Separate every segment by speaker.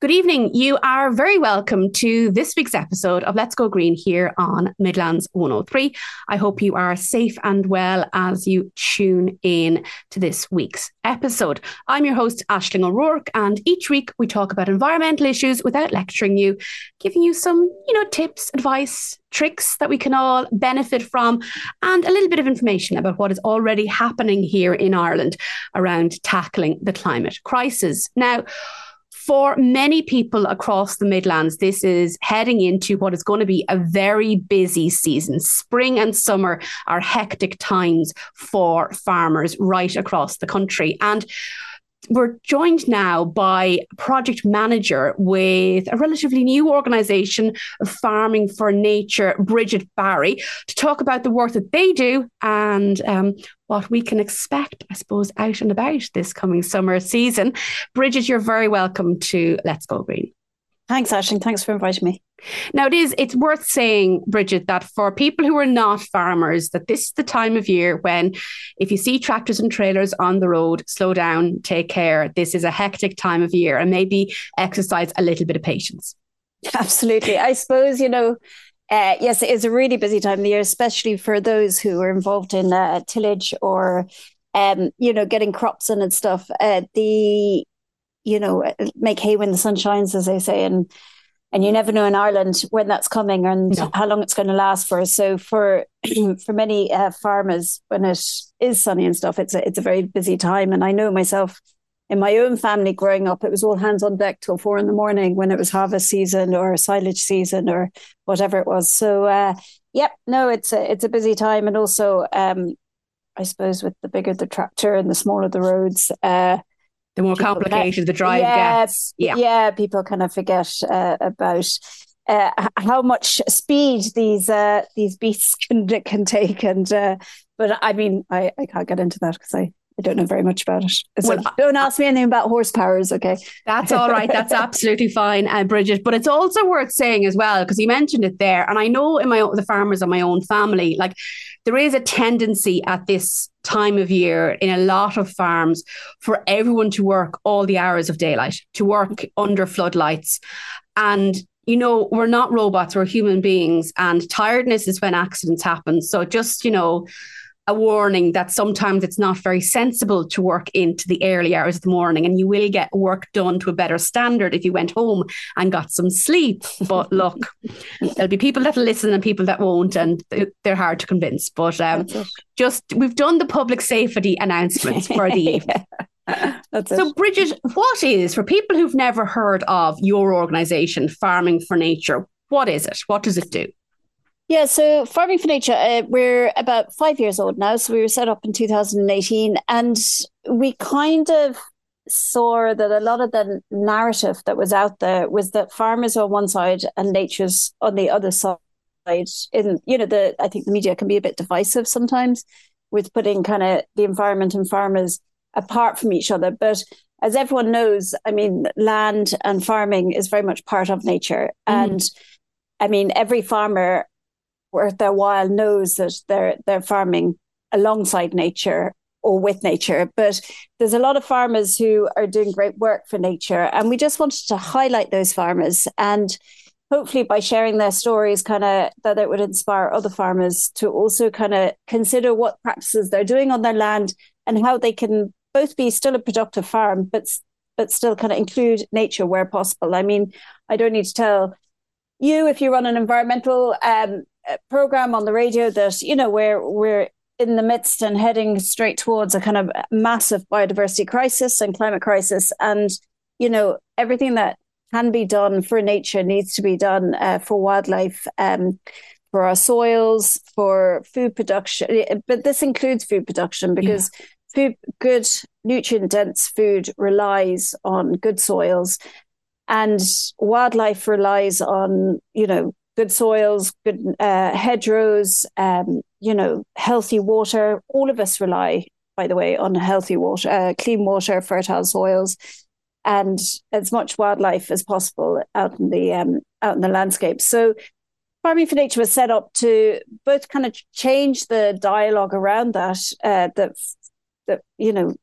Speaker 1: Good evening. You are very welcome to this week's episode of Let's Go Green here on Midlands 103. I hope you are safe and well as you tune in to this week's episode. I'm your host, Aisling O'Rourke, and each week we talk about environmental issues without lecturing you, giving you some, you know, tips, advice, tricks that we can all benefit from, and a little bit of information about what is already happening here in Ireland around tackling the climate crisis. Now, for many people across the Midlands, this is heading into what is going to be a very busy season. Spring and summer are hectic times for farmers right across the country. And we're joined now by project manager with a relatively new organisation, Farming for Nature, Brigid Barry, to talk about the work that they do and um, what we can expect, I suppose, out and about this coming summer season. Brigid, you're very welcome to Let's Go Green.
Speaker 2: Thanks, Aisling. Thanks for inviting me.
Speaker 1: Now it is it's worth saying, Brigid, that for people who are not farmers, that this is the time of year when if you see tractors and trailers on the road, slow down, take care. This is a hectic time of year and maybe exercise a little bit of patience.
Speaker 2: Absolutely. I suppose, you know, uh, yes, it is a really busy time of the year, especially for those who are involved in uh, tillage or, um, you know, getting crops in and stuff. Uh, the you know, make hay when the sun shines, as they say, and and you never know in Ireland when that's coming and no. how long it's going to last for. So for for many uh, farmers, when it is sunny and stuff, it's a it's a very busy time. And I know myself in my own family growing up, it was all hands on deck till four in the morning when it was harvest season or silage season or whatever it was. So uh, yep, no, it's a it's a busy time, and also um, I suppose with the bigger the tractor and the smaller the roads. Uh,
Speaker 1: the more complicated the drive yeah, gets. Yeah,
Speaker 2: yeah, people kind of forget uh, about uh, how much speed these uh, these beasts can can take, and uh, but I mean, I, I can't get into that because I I don't know very much about it. So well, don't ask me anything about horsepowers, okay?
Speaker 1: That's all right. That's absolutely fine, uh, Brigid. But it's also worth saying as well because you mentioned it there, and I know in my the farmers of my own family, like there is a tendency at this time of year in a lot of farms for everyone to work all the hours of daylight, to work under floodlights, and you know, we're not robots, we're human beings, and tiredness is when accidents happen. So just, you know, a warning that sometimes it's not very sensible to work into the early hours of the morning and you will get work done to a better standard if you went home and got some sleep. But look, there'll be people that'll listen and people that won't, and they're hard to convince. But um, just we've done the public safety announcements for the evening. so, Brigid, what is for people who've never heard of your organisation, Farming for Nature? What is it? What does it do?
Speaker 2: Yeah, so Farming for Nature, uh, we're about five years old now. So we were set up in 2018, and we kind of saw that a lot of the narrative that was out there was that farmers are on one side and nature's on the other side. In you know, the I think the media can be a bit divisive sometimes with putting kind of the environment and farmers apart from each other. But as everyone knows, I mean, land and farming is very much part of nature, mm. and I mean, every farmer worth their while knows that they're they're farming alongside nature or with nature. But there's a lot of farmers who are doing great work for nature. And we just wanted to highlight those farmers and hopefully by sharing their stories, kind of that it would inspire other farmers to also kind of consider what practices they're doing on their land and how they can both be still a productive farm, but but still kind of include nature where possible. I mean, I don't need to tell you if you run an environmental um, program on the radio that you know we're we're in the midst and heading straight towards a kind of massive biodiversity crisis and climate crisis and you know everything that can be done for nature needs to be done uh, for wildlife um, for our soils for food production but this includes food production because yeah. food good nutrient dense food relies on good soils and wildlife relies on you know good soils, good uh, hedgerows, um, you know, healthy water. All of us rely, by the way, on healthy water, uh, clean water, fertile soils, and as much wildlife as possible out in the um, out in the landscape. So, Farming for Nature was set up to both kind of change the dialogue around that. Uh, that that you know,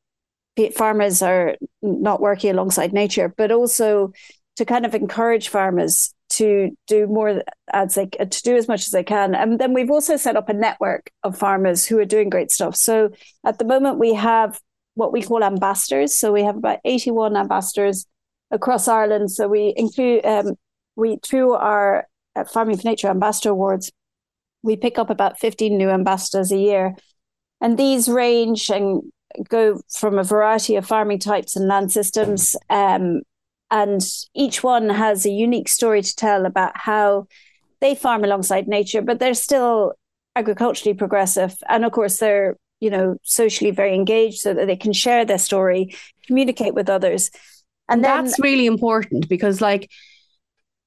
Speaker 2: farmers are not working alongside nature, but also to kind of encourage farmers to do more as they to do as much as they can. And then we've also set up a network of farmers who are doing great stuff. So at the moment we have what we call ambassadors. So we have about 81 ambassadors across Ireland. So we include um, we through our uh, Farming for Nature Ambassador Awards, we pick up about 15 new ambassadors a year. And these range and go from a variety of farming types and land systems. Um, and each one has a unique story to tell about how they farm alongside nature, but they're still agriculturally progressive. And of course, they're you know socially very engaged so that they can share their story, communicate with others.
Speaker 1: And, then, that's really important because, like,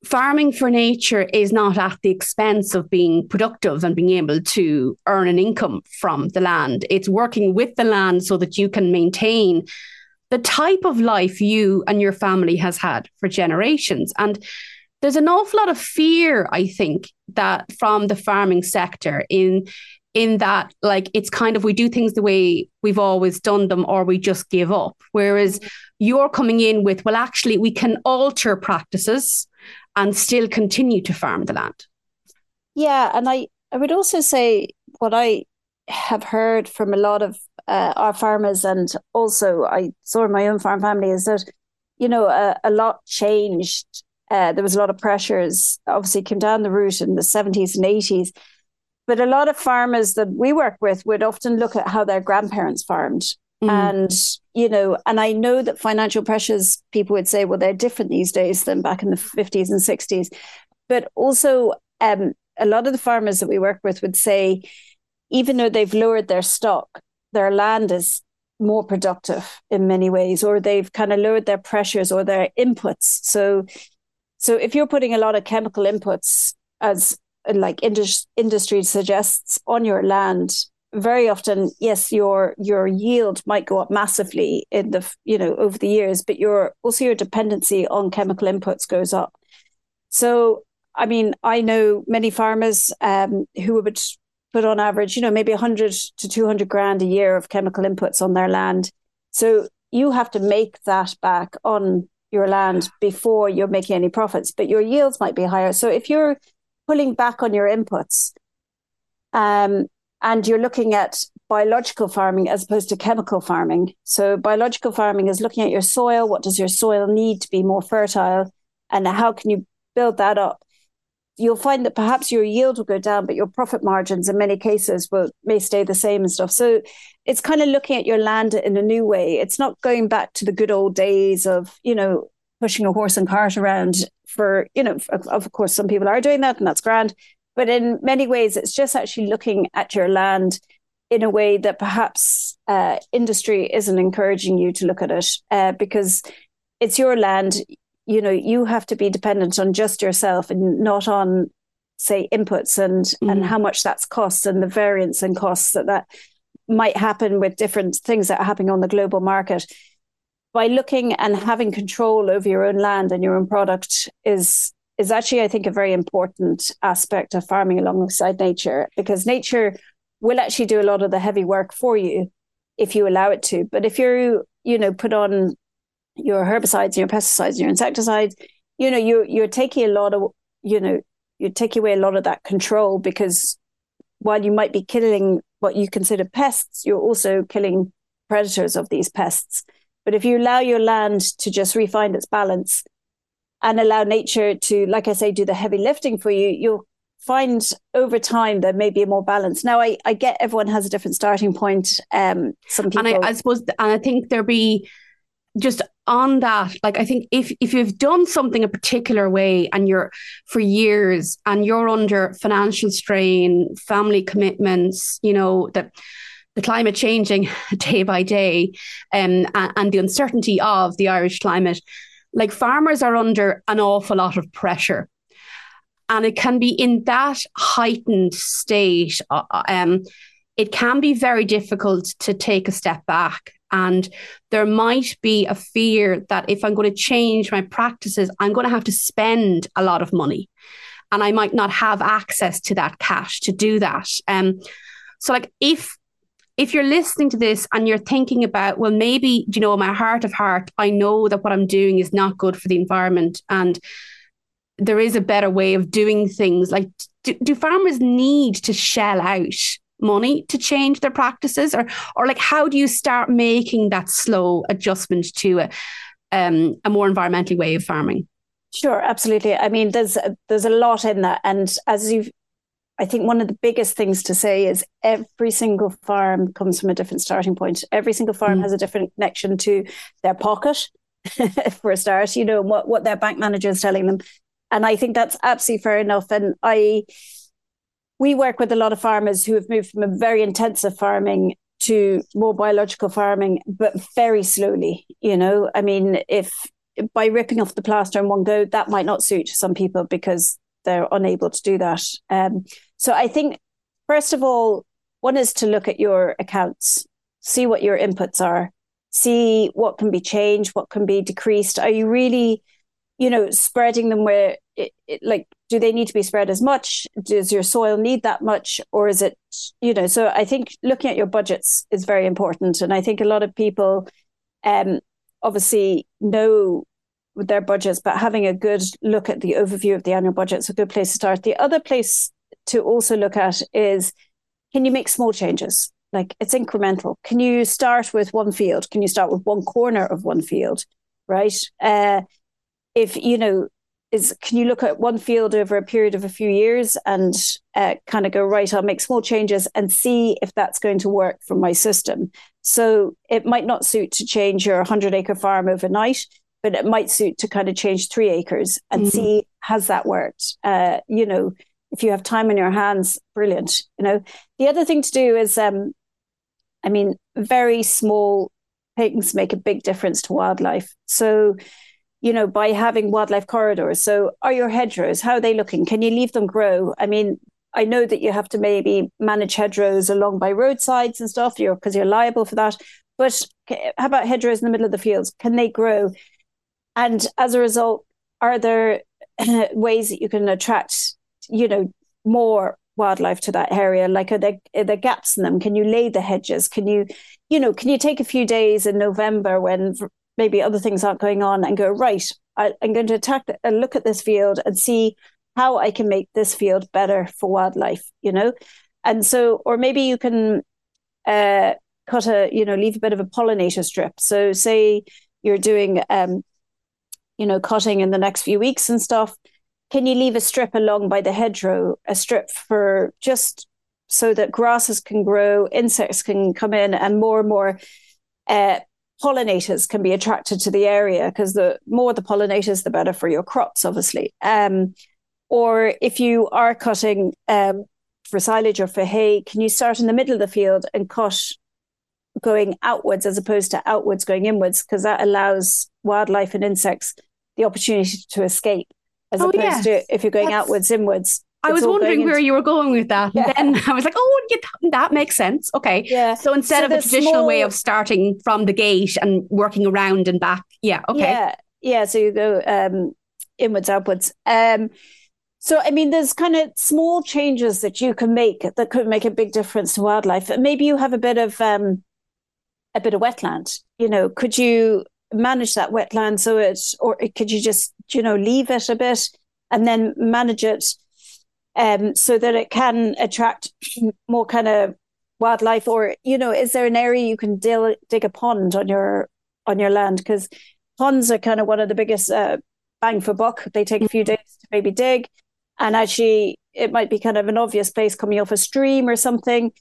Speaker 1: farming for nature is not at the expense of being productive and being able to earn an income from the land. It's working with the land so that you can maintain the type of life you and your family has had for generations. And there's an awful lot of fear, I think, that from the farming sector in in that like it's kind of we do things the way we've always done them or we just give up whereas you're coming in with well actually we can alter practices and still continue to farm the land.
Speaker 2: Yeah, and I, I would also say what I have heard from a lot of uh, our farmers, and also I saw in my own farm family, is that you know a, a lot changed. Uh, there was a lot of pressures. Obviously, came down the route in the seventies and eighties, but a lot of farmers that we work with would often look at how their grandparents farmed Mm. And, you know, and I know that financial pressures, people would say, well, they're different these days than back in the 50s and 60s. But also, um, a lot of the farmers that we work with would say, even though they've lowered their stock, their land is more productive in many ways, or they've kind of lowered their pressures or their inputs. So, so if you're putting a lot of chemical inputs, as like indus- industry suggests, on your land, very often yes your your yield might go up massively in the you know over the years but your also your dependency on chemical inputs goes up so i mean i know many farmers um, who would put on average you know maybe 100 to 200 grand a year of chemical inputs on their land so you have to make that back on your land before you're making any profits but your yields might be higher so if you're pulling back on your inputs um, and you're looking at biological farming as opposed to chemical farming. So biological farming is looking at your soil. What does your soil need to be more fertile? And how can you build that up? You'll find that perhaps your yield will go down, but your profit margins in many cases will may stay the same and stuff. So it's kind of looking at your land in a new way. It's not going back to the good old days of, you know, pushing a horse and cart around for, you know, of, course, some people are doing that and that's grand. But in many ways, it's just actually looking at your land in a way that perhaps uh, industry isn't encouraging you to look at it uh, because it's your land. You know, you have to be dependent on just yourself and not on, say, inputs and mm. and how much that's cost and the variance and costs that that might happen with different things that are happening on the global market. By looking and having control over your own land and your own product is is actually, I think, a very important aspect of farming alongside nature because nature will actually do a lot of the heavy work for you if you allow it to. But if you, you know, put on your herbicides, your pesticides, your insecticides, you know, you're you're taking a lot of, you know, you're taking away a lot of that control because while you might be killing what you consider pests, you're also killing predators of these pests. But if you allow your land to just refine its balance and allow nature to, like I say, do the heavy lifting for you, you'll find over time there may be a more balance. Now, I, I get everyone has a different starting point. Um, some people,
Speaker 1: and I, I suppose, and I think there be just on that like i think if if you've done something a particular way and you're for years and you're under financial strain family commitments you know that the climate changing day by day um, and, and the uncertainty of the irish climate like farmers are under an awful lot of pressure. And it can be in that heightened state, uh, uh, um, it can be very difficult to take a step back. And there might be a fear that if I'm going to change my practices, I'm going to have to spend a lot of money. And I might not have access to that cash to do that. Um, so, like, if if you're listening to this and you're thinking about, well, maybe, you know, my heart of heart, I know that what I'm doing is not good for the environment and there is a better way of doing things. Like, do, do farmers need to shell out money to change their practices or or like how do you start making that slow adjustment to a um, a more environmentally way of farming
Speaker 2: sure absolutely i mean there's there's a lot in that and as you've I think one of the biggest things to say is every single farm comes from a different starting point. Every single farm mm. has a different connection to their pocket, for a start, you know, what, what their bank manager is telling them. And I think that's absolutely fair enough. And I, we work with a lot of farmers who have moved from a very intensive farming to more biological farming, but very slowly. You know, I mean, if by ripping off the plaster in one go, that might not suit some people because they're unable to do that. Um, so I think, first of all, one is to look at your accounts, see what your inputs are, see what can be changed, what can be decreased. Are you really, you know, spreading them where, it, it, like, do they need to be spread as much? Does your soil need that much? Or is it, you know, so I think looking at your budgets is very important. And I think a lot of people um, obviously know with their budgets, but having a good look at the overview of the annual budget is a good place to start. The other place to also look at is can you make small changes? Like it's incremental. Can you start with one field? Can you start with one corner of one field? Right. Uh, if you know, is can you look at one field over a period of a few years and uh, kind of go right? I'll make small changes and see if that's going to work for my system. So it might not suit to change your 100 acre farm overnight but it might suit to kind of change three acres and mm-hmm. see has that worked. Uh, you know, if you have time in your hands, brilliant. You know, the other thing to do is, um, I mean, very small things make a big difference to wildlife. So, you know, by having wildlife corridors. So, are your hedgerows? How are they looking? Can you leave them grow? I mean, I know that you have to maybe manage hedgerows along by roadsides and stuff, you're because you're liable for that. But how about hedgerows in the middle of the fields? Can they grow? And as a result, are there ways that you can attract, you know, more wildlife to that area? Like, are there, are there gaps in them? Can you lay the hedges? Can you, you know, can you take a few days in November when maybe other things aren't going on and go, right, I, am going to attack and look at this field and see how I can make this field better for wildlife, you know? And so, or maybe you can uh, cut a, you know, leave a bit of a pollinator strip. So, say you're doing um, you know, cutting in the next few weeks and stuff, can you leave a strip along by the hedgerow, a strip for just so that grasses can grow, insects can come in, and more and more uh, pollinators can be attracted to the area because the more the pollinators, the better for your crops, obviously. Um, or if you are cutting um, for silage or for hay, can you start in the middle of the field and cut going outwards as opposed to outwards going inwards? Because that allows wildlife and insects the opportunity to escape as oh, opposed yes. to if you're going That's... outwards, inwards.
Speaker 1: I was wondering where you were going with that. Yeah. And then I was like, oh, that makes sense. Okay.
Speaker 2: Yeah.
Speaker 1: So instead so of a traditional small... way of starting from the gate and working around and back. Yeah. Okay.
Speaker 2: Yeah. Yeah. So you go um, inwards, outwards. Um, so, I mean, there's kind of small changes that you can make that could make a big difference to wildlife. Maybe you have a bit of um, a bit of wetland. You know, could you manage that wetland so it or could you just you know leave it a bit and then manage it um, so that it can attract more kind of wildlife or you know is there an area you can dig, dig a pond on your on your land because ponds are kind of one of the biggest uh, bang for buck they take a few mm-hmm. days to maybe dig and actually it might be kind of an obvious place coming off a stream or something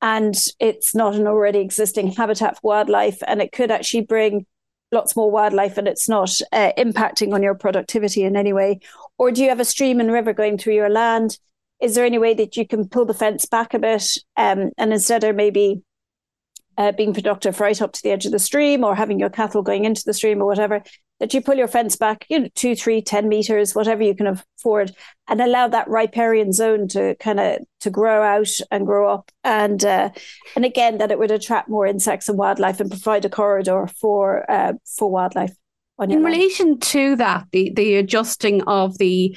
Speaker 2: and it's not an already existing habitat for wildlife and it could actually bring lots more wildlife and it's not uh, impacting on your productivity in any way? Or do you have a stream and river going through your land? Is there any way that you can pull the fence back a bit um, and instead of maybe uh, being productive right up to the edge of the stream or having your cattle going into the stream or whatever, that you pull your fence back, you know, two, three, ten meters, whatever you can afford, and allow that riparian zone to kind of to grow out and grow up, and uh, and again that it would attract more insects and wildlife and provide a corridor for uh, for wildlife.
Speaker 1: In relation to that, the the adjusting of the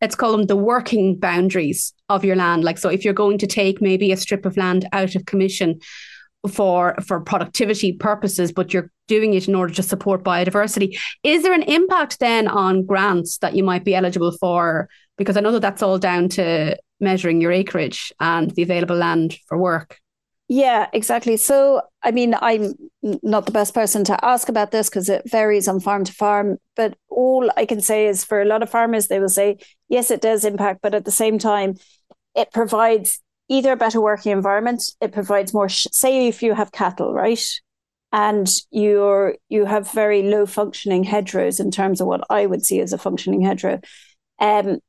Speaker 1: let's call them the working boundaries of your land. Like, so if you're going to take maybe a strip of land out of commission, for for productivity purposes, but you're doing it in order to support biodiversity. Is there an impact then on grants that you might be eligible for? Because I know that that's all down to measuring your acreage and the available land for work.
Speaker 2: Yeah, exactly. So, I mean, I'm not the best person to ask about this because it varies on farm to farm. But all I can say is for a lot of farmers, they will say, yes, it does impact, but at the same time, it provides either a better working environment, it provides more, sh- say, if you have cattle, right? And you're you have very low functioning hedgerows in terms of what I would see as a functioning hedgerow. Um,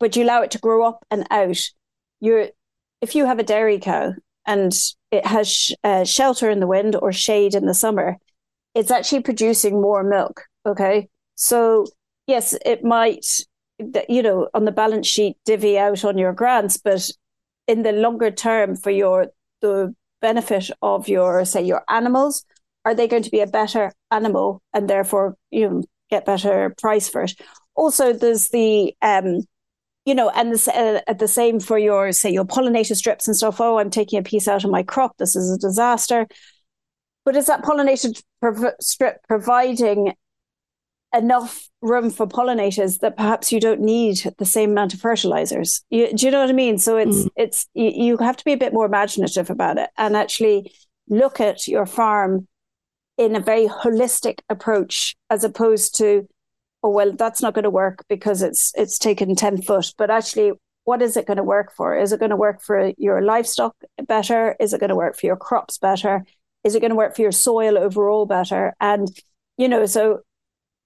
Speaker 2: but you allow it to grow up and out. You're if you have a dairy cow and it has uh, shelter in the wind or shade in the summer, it's actually producing more milk. Okay. So, yes, it might, you know, on the balance sheet divvy out on your grants, but in the longer term for your, the benefit of your, say, your animals, are they going to be a better animal and therefore, you know, get better price for it? Also, there's the, um, you know, and the, uh, the same for your, say, your pollinator strips and stuff. Oh, I'm taking a piece out of my crop. This is a disaster. But is that pollinator prov- strip providing enough room for pollinators that perhaps you don't need the same amount of fertilizers? You, do you know what I mean? So it's mm. it's you, you have to be a bit more imaginative about it and actually look at your farm in a very holistic approach as opposed to oh well that's not going to work because it's it's taken 10 foot. But actually what is it going to work for? Is it going to work for your livestock better? Is it going to work for your crops better? Is it going to work for your soil overall better? And you know so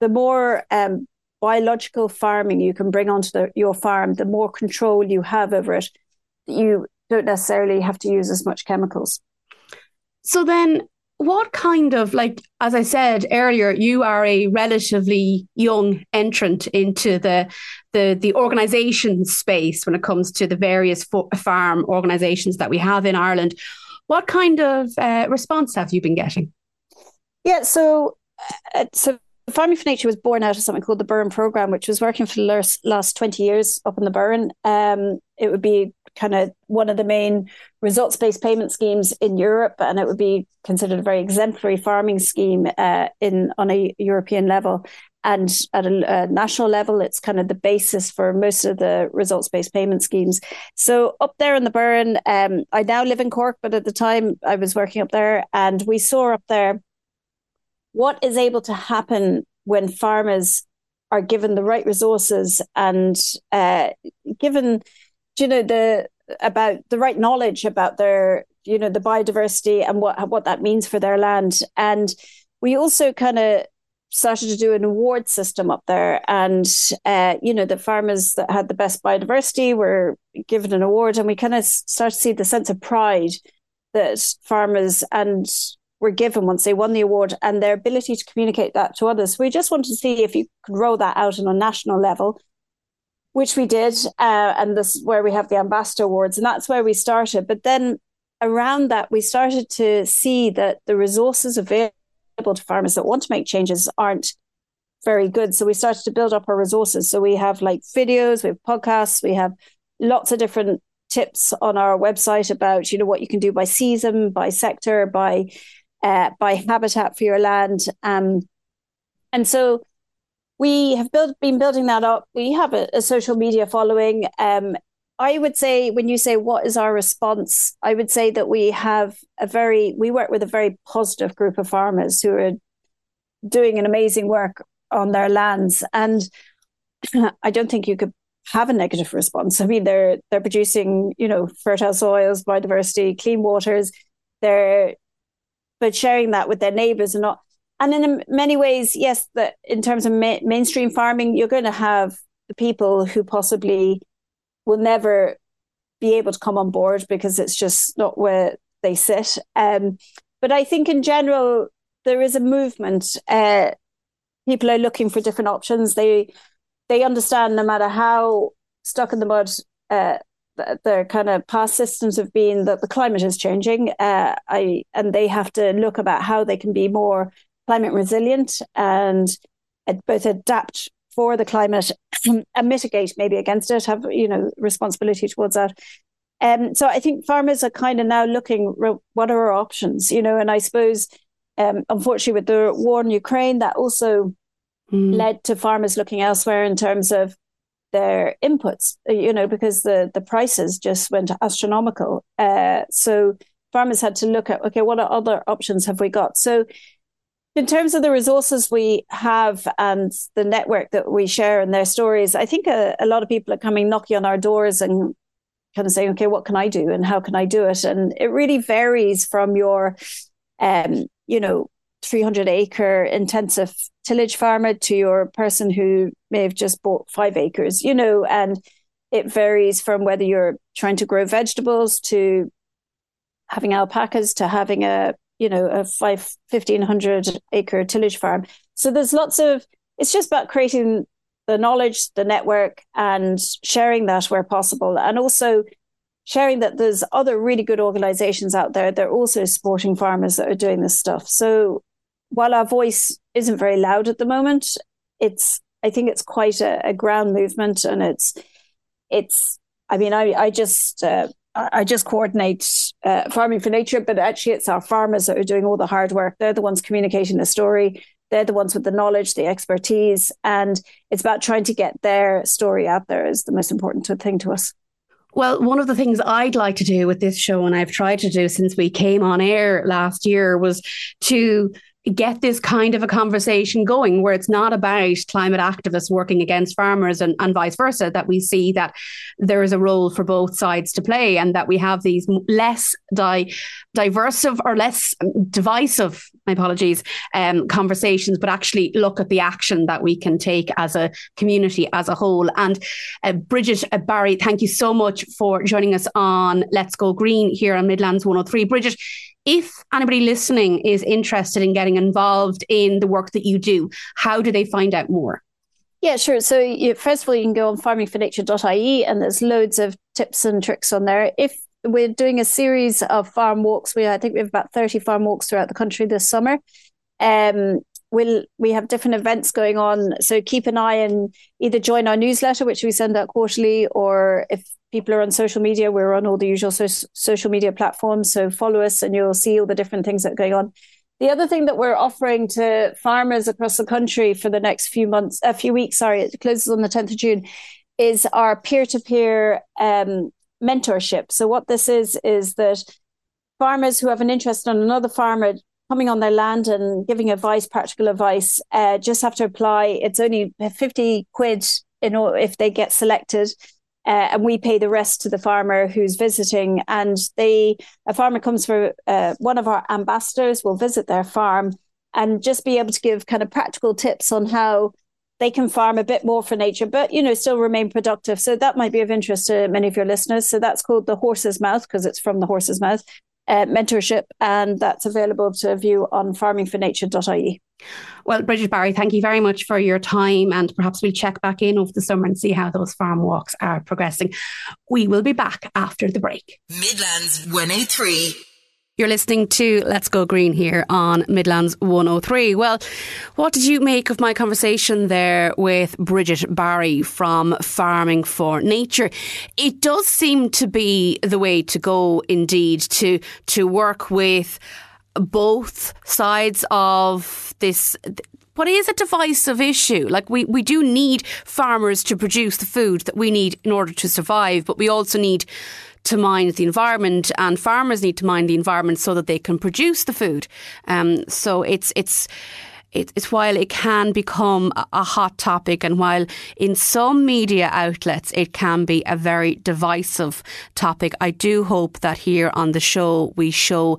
Speaker 2: the more um, biological farming you can bring onto the, your farm the more control you have over it you don't necessarily have to use as much chemicals.
Speaker 1: So then what kind of like as i said earlier you are a relatively young entrant into the the the organization space when it comes to the various fo- farm organizations that we have in ireland what kind of uh, response have you been getting
Speaker 2: yeah so uh, so Farming for Nature was born out of something called the Burren Program, which was working for the last 20 years up in the Burren. Um, it would be kind of one of the main results based payment schemes in Europe, and it would be considered a very exemplary farming scheme uh, in on a European level. And at a, a, national level, it's kind of the basis for most of the results based payment schemes. So, up there in the Burren, um, I now live in Cork, but at the time I was working up there, and we saw up there what is able to happen when farmers are given the right resources and uh, given you know the about the right knowledge about their you know the biodiversity and what what that means for their land. And we also kind of started to do an award system up there. And uh, you know the farmers that had the best biodiversity were given an award and we kind of start to see the sense of pride that farmers and were given once they won the award and their ability to communicate that to others. We just wanted to see if you could roll that out on a national level which we did, uh, and this is where we have the ambassador awards, and that's where we started. But then around that, we started to see that the resources available to farmers that want to make changes aren't very good. So we started to build up our resources. So we have like videos, we have podcasts, we have lots of different tips on our website about you know what you can do by season, by sector, by uh, by habitat for your land, um, and so we have built, been building that up. We have a, a social media following. Um, I would say when you say what is our response, I would say that we have a very we work with a very positive group of farmers who are doing an amazing work on their lands, and I don't think you could have a negative response. I mean, they're they're producing you know fertile soils, biodiversity, clean waters. They're but sharing that with their neighbors and not and in many ways, yes, that in terms of ma- mainstream farming, you're going to have the people who possibly will never be able to come on board because it's just not where they sit. Um, but I think in general, there is a movement. Uh, people are looking for different options. They they understand no matter how stuck in the mud uh, their kind of past systems have been that the climate is changing. Uh, I and they have to look about how they can be more climate resilient and both adapt for the climate and mitigate maybe against it, have you know responsibility towards that. Um, so I think farmers are kind of now looking what are our options, you know, and I suppose um, unfortunately with the war in Ukraine that also mm. led to farmers looking elsewhere in terms of their inputs, you know, because the the prices just went astronomical. Uh, so farmers had to look at okay, what other options have we got? So in terms of the resources we have and the network that we share and their stories, I think a, a, lot of people are coming knocking on our doors and kind of saying, okay, what can I do and how can I do it? And it really varies from your, um, you know, 300 acre intensive tillage farmer to your person who may have just bought five acres, you know, and it varies from whether you're trying to grow vegetables to having alpacas to having a you know a five 1500 acre tillage farm. So there's lots of it's just about creating the knowledge the network and sharing that where possible. And also sharing that there's other really good organizations out there that are also supporting farmers that are doing this stuff. So while our voice isn't very loud at the moment it's i think it's quite a, a ground movement and it's it's i mean i i just uh, I just coordinate uh, farming for nature, but actually it's our farmers that are doing all the hard work. They're the ones communicating the story. They're the ones with the knowledge, the expertise, and it's about trying to get their story out there is the most important thing to us.
Speaker 1: Well, one of the things I'd like to do with this show, and I've tried to do since we came on air last year, was to get this kind of a conversation going where it's not about climate activists working against farmers and, and vice versa, that we see that there is a role for both sides to play and that we have these less di- diversive or less divisive, my apologies, um, conversations, but actually look at the action that we can take as a community as a whole. And uh, Brigid uh, Barry, thank you so much for joining us on Let's Go Green here on Midlands 103. Brigid, if anybody listening is interested in getting involved in the work that you do, how do they find out more?
Speaker 2: Yeah, sure. So, you, first of all, you can go on farmingfornature.ie and there's loads of tips and tricks on there. If we're doing a series of farm walks, we I think we have about 30 farm walks throughout the country this summer. Um, we'll we have different events going on so keep an eye and either join our newsletter which we send out quarterly or if people are on social media. We're on all the usual so- social media platforms. So follow us and you'll see all the different things that are going on. The other thing that we're offering to farmers across the country for the next few months, a few weeks, sorry, it closes on the 10th of June, is our peer to peer mentorship. So, what this is, is that farmers who have an interest in another farmer coming on their land and giving advice, practical advice, uh, just have to apply. It's only 50 quid in, all, if they get selected uh, and we pay the rest to the farmer who's visiting. And they, a farmer comes for uh, one of our ambassadors will visit their farm and just be able to give kind of practical tips on how they can farm a bit more for nature, but you know, still remain productive. So that might be of interest to many of your listeners. So that's called the horse's mouth because it's from the horse's mouth uh, mentorship, and that's available to view on farmingfornature.ie.
Speaker 1: Well, Brigid Barry, thank you very much for your time, and perhaps we'll check back in over the summer and see how those farm walks are progressing. We will be back after the break. Midlands 103. You're listening to Let's Go Green here on Midlands 103. Well, what did you make of my conversation there with Brigid Barry from Farming for Nature? It does seem to be the way to go indeed to to work with both sides of this what is a divisive issue. Like we, we do need farmers to produce the food that we need in order to survive, but we also need to mind the environment, and farmers need to mind the environment so that they can produce the food. Um, so it's it's. It's while it can become a hot topic, and while in some media outlets it can be a very divisive topic, I do hope that here on the show we show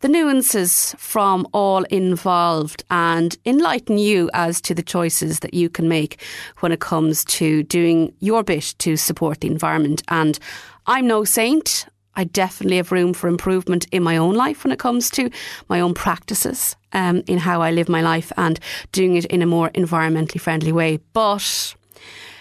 Speaker 1: the nuances from all involved and enlighten you as to the choices that you can make when it comes to doing your bit to support the environment. And I'm no saint. I definitely have room for improvement in my own life when it comes to my own practices um, in how I live my life and doing it in a more environmentally friendly way. But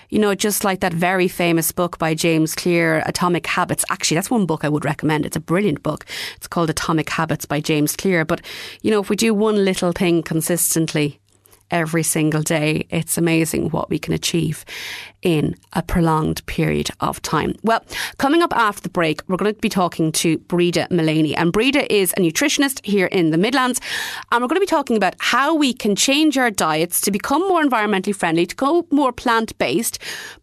Speaker 1: you know, just like that very famous book by James Clear, Atomic Habits. Actually, that's one book I would recommend. It's a brilliant book. It's called Atomic Habits by James Clear. But, you know, if we do one little thing consistently, every single day. It's amazing what we can achieve in a prolonged period of time. Well, coming up after the break, we're going to be talking to Breda Maleney. And Breda is a nutritionist here in the Midlands. And we're going to be talking about how we can change our diets to become more environmentally friendly, to go more plant based,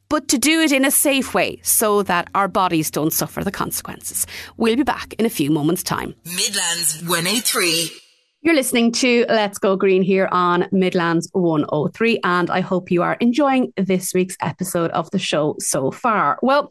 Speaker 1: but to do it in a safe way so that our bodies don't suffer the consequences. We'll be back in a few moments' time.
Speaker 3: Midlands 103.
Speaker 1: You're listening to Let's Go Green here on Midlands 103, and I hope you are enjoying this week's episode of the show so far. Well,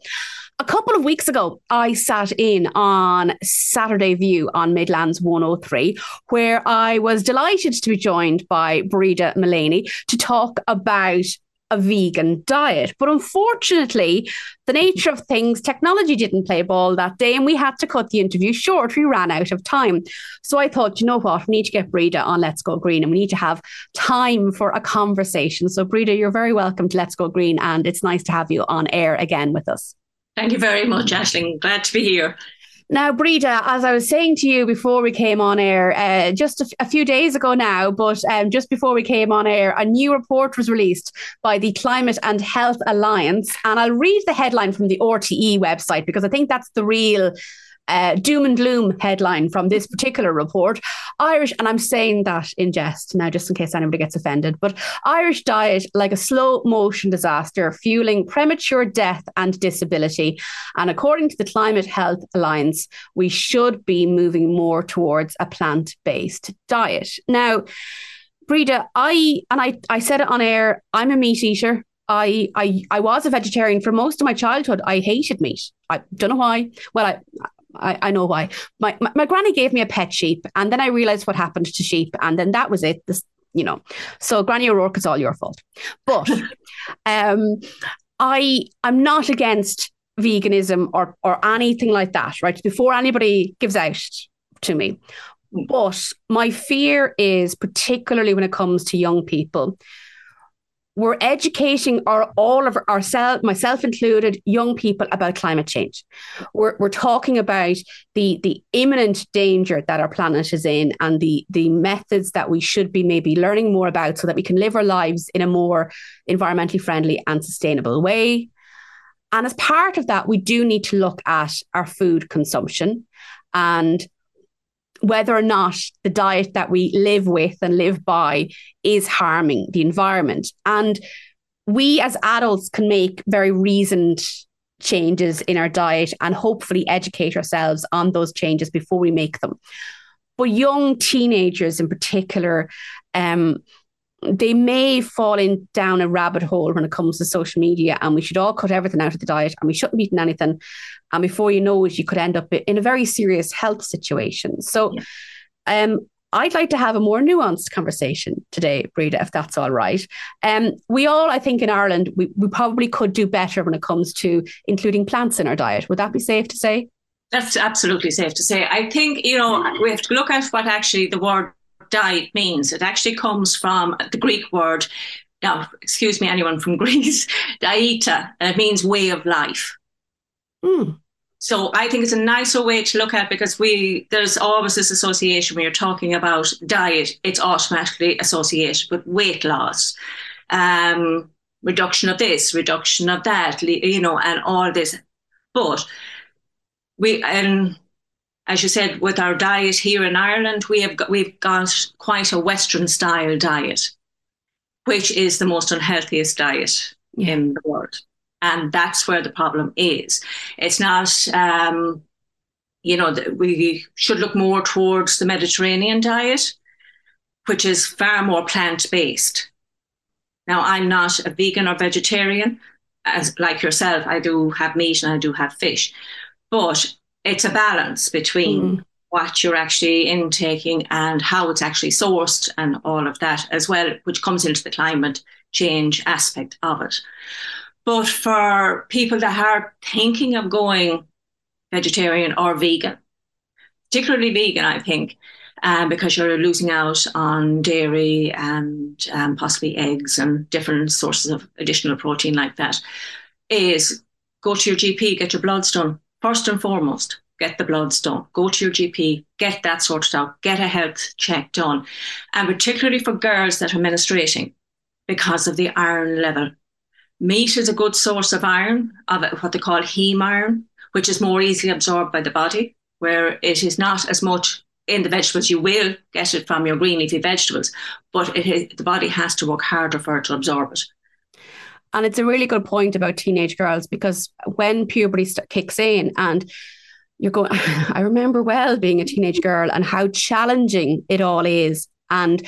Speaker 1: a couple of weeks ago, I sat in on Saturday View on Midlands 103, where I was delighted to be joined by Breda Maleney to talk about a vegan diet. But unfortunately, the nature of things, technology didn't play ball that day, and we had to cut the interview short. We ran out of time. So I thought, you know what, we need to get Breda on Let's Go Green and we need to have time for a conversation. So, Breda, you're very welcome to Let's Go Green, and it's nice to have you on air again with us.
Speaker 4: Thank you very much, Aisling. Glad to be here.
Speaker 1: Now, Breda, as I was saying to you before we came on air, uh, just a, f- a few days ago now, but um, just before we came on air, a new report was released by the Climate and Health Alliance. And I'll read the headline from the RTE website because I think that's the real uh, doom and gloom headline from this particular report. Irish, and I'm saying that in jest now, just in case anybody gets offended, but Irish diet like a slow motion disaster, fueling premature death and disability. And according to the Climate Health Alliance, we should be moving more towards a plant based diet. Now, Breda, I and I, I said it on air. I'm a meat eater. I, I I was a vegetarian for most of my childhood. I hated meat. I don't know why. Well, I I, I know why. My, my, my granny gave me a pet sheep, and then I realized what happened to sheep, and then that was it. This, you know, so Granny O'Rourke is all your fault. But um, I I'm not against veganism or or anything like that. Right before anybody gives out to me, but my fear is particularly when it comes to young people we're educating our all of ourselves, myself included, young people about climate change. We're, we're talking about the the imminent danger that our planet is in and the the methods that we should be maybe learning more about so that we can live our lives in a more environmentally friendly and sustainable way. And as part of that, we do need to look at our food consumption and whether or not the diet that we live with and live by is harming the environment. And we as adults can make very reasoned changes in our diet and hopefully educate ourselves on those changes before we make them. But young teenagers in particular, um, they may fall in down a rabbit hole when it comes to social media, and we should all cut everything out of the diet, and we shouldn't be eating anything. And before you know it, you could end up in a very serious health situation. So, yeah. um, I'd like to have a more nuanced conversation today, Breda, if that's all right. Um, we all, I think, in Ireland, we, we probably could do better when it comes to including plants in our diet. Would that be safe to say?
Speaker 4: That's absolutely safe to say. I think, you know, we have to look at what actually the word diet means. It actually comes from the Greek word, now, excuse me, anyone from Greece, dieta. And it means way of life. Mm. So I think it's a nicer way to look at because we there's always this association when you're talking about diet, it's automatically associated with weight loss, um, reduction of this, reduction of that, you know, and all this. But we and as you said, with our diet here in Ireland, we have got, we've got quite a Western style diet, which is the most unhealthiest diet yeah. in the world, and that's where the problem is. It's not, um, you know, we should look more towards the Mediterranean diet, which is far more plant based. Now, I'm not a vegan or vegetarian, as like yourself. I do have meat and I do have fish, but it's a balance between mm. what you're actually intaking and how it's actually sourced and all of that as well, which comes into the climate change aspect of it. But for people that are thinking of going vegetarian or vegan, particularly vegan, I think, um, because you're losing out on dairy and um, possibly eggs and different sources of additional protein like that, is go to your GP, get your bloods done first and foremost. get the bloods done. Go to your GP, get that sorted out, get a health check done. And particularly for girls that are menstruating because of the iron level. Meat is a good source of iron, of what they call heme iron, which is more easily absorbed by the body, where it is not as much in the vegetables. You will get it from your green leafy vegetables, but it, the body has to work harder for it to absorb it.
Speaker 1: And it's a really good point about teenage girls because when puberty st- kicks in and you're going, I remember well being a teenage girl and how challenging it all is. And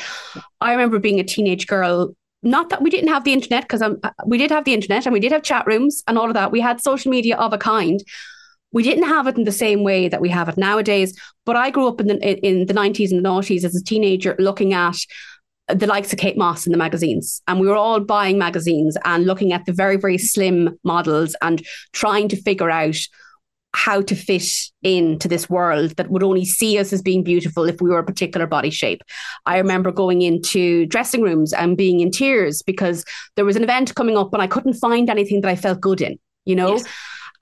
Speaker 1: I remember being a teenage girl. Not that we didn't have the internet, because um, we did have the internet and we did have chat rooms and all of that. We had social media of a kind. We didn't have it in the same way that we have it nowadays. But I grew up in the in the nineties and the noughties as a teenager, looking at the likes of Kate Moss in the magazines. And we were all buying magazines and looking at the very, very slim models and trying to figure out how to fit into this world that would only see us as being beautiful if we were a particular body shape. I remember going into dressing rooms and being in tears because there was an event coming up and I couldn't find anything that I felt good in, you know? Yes.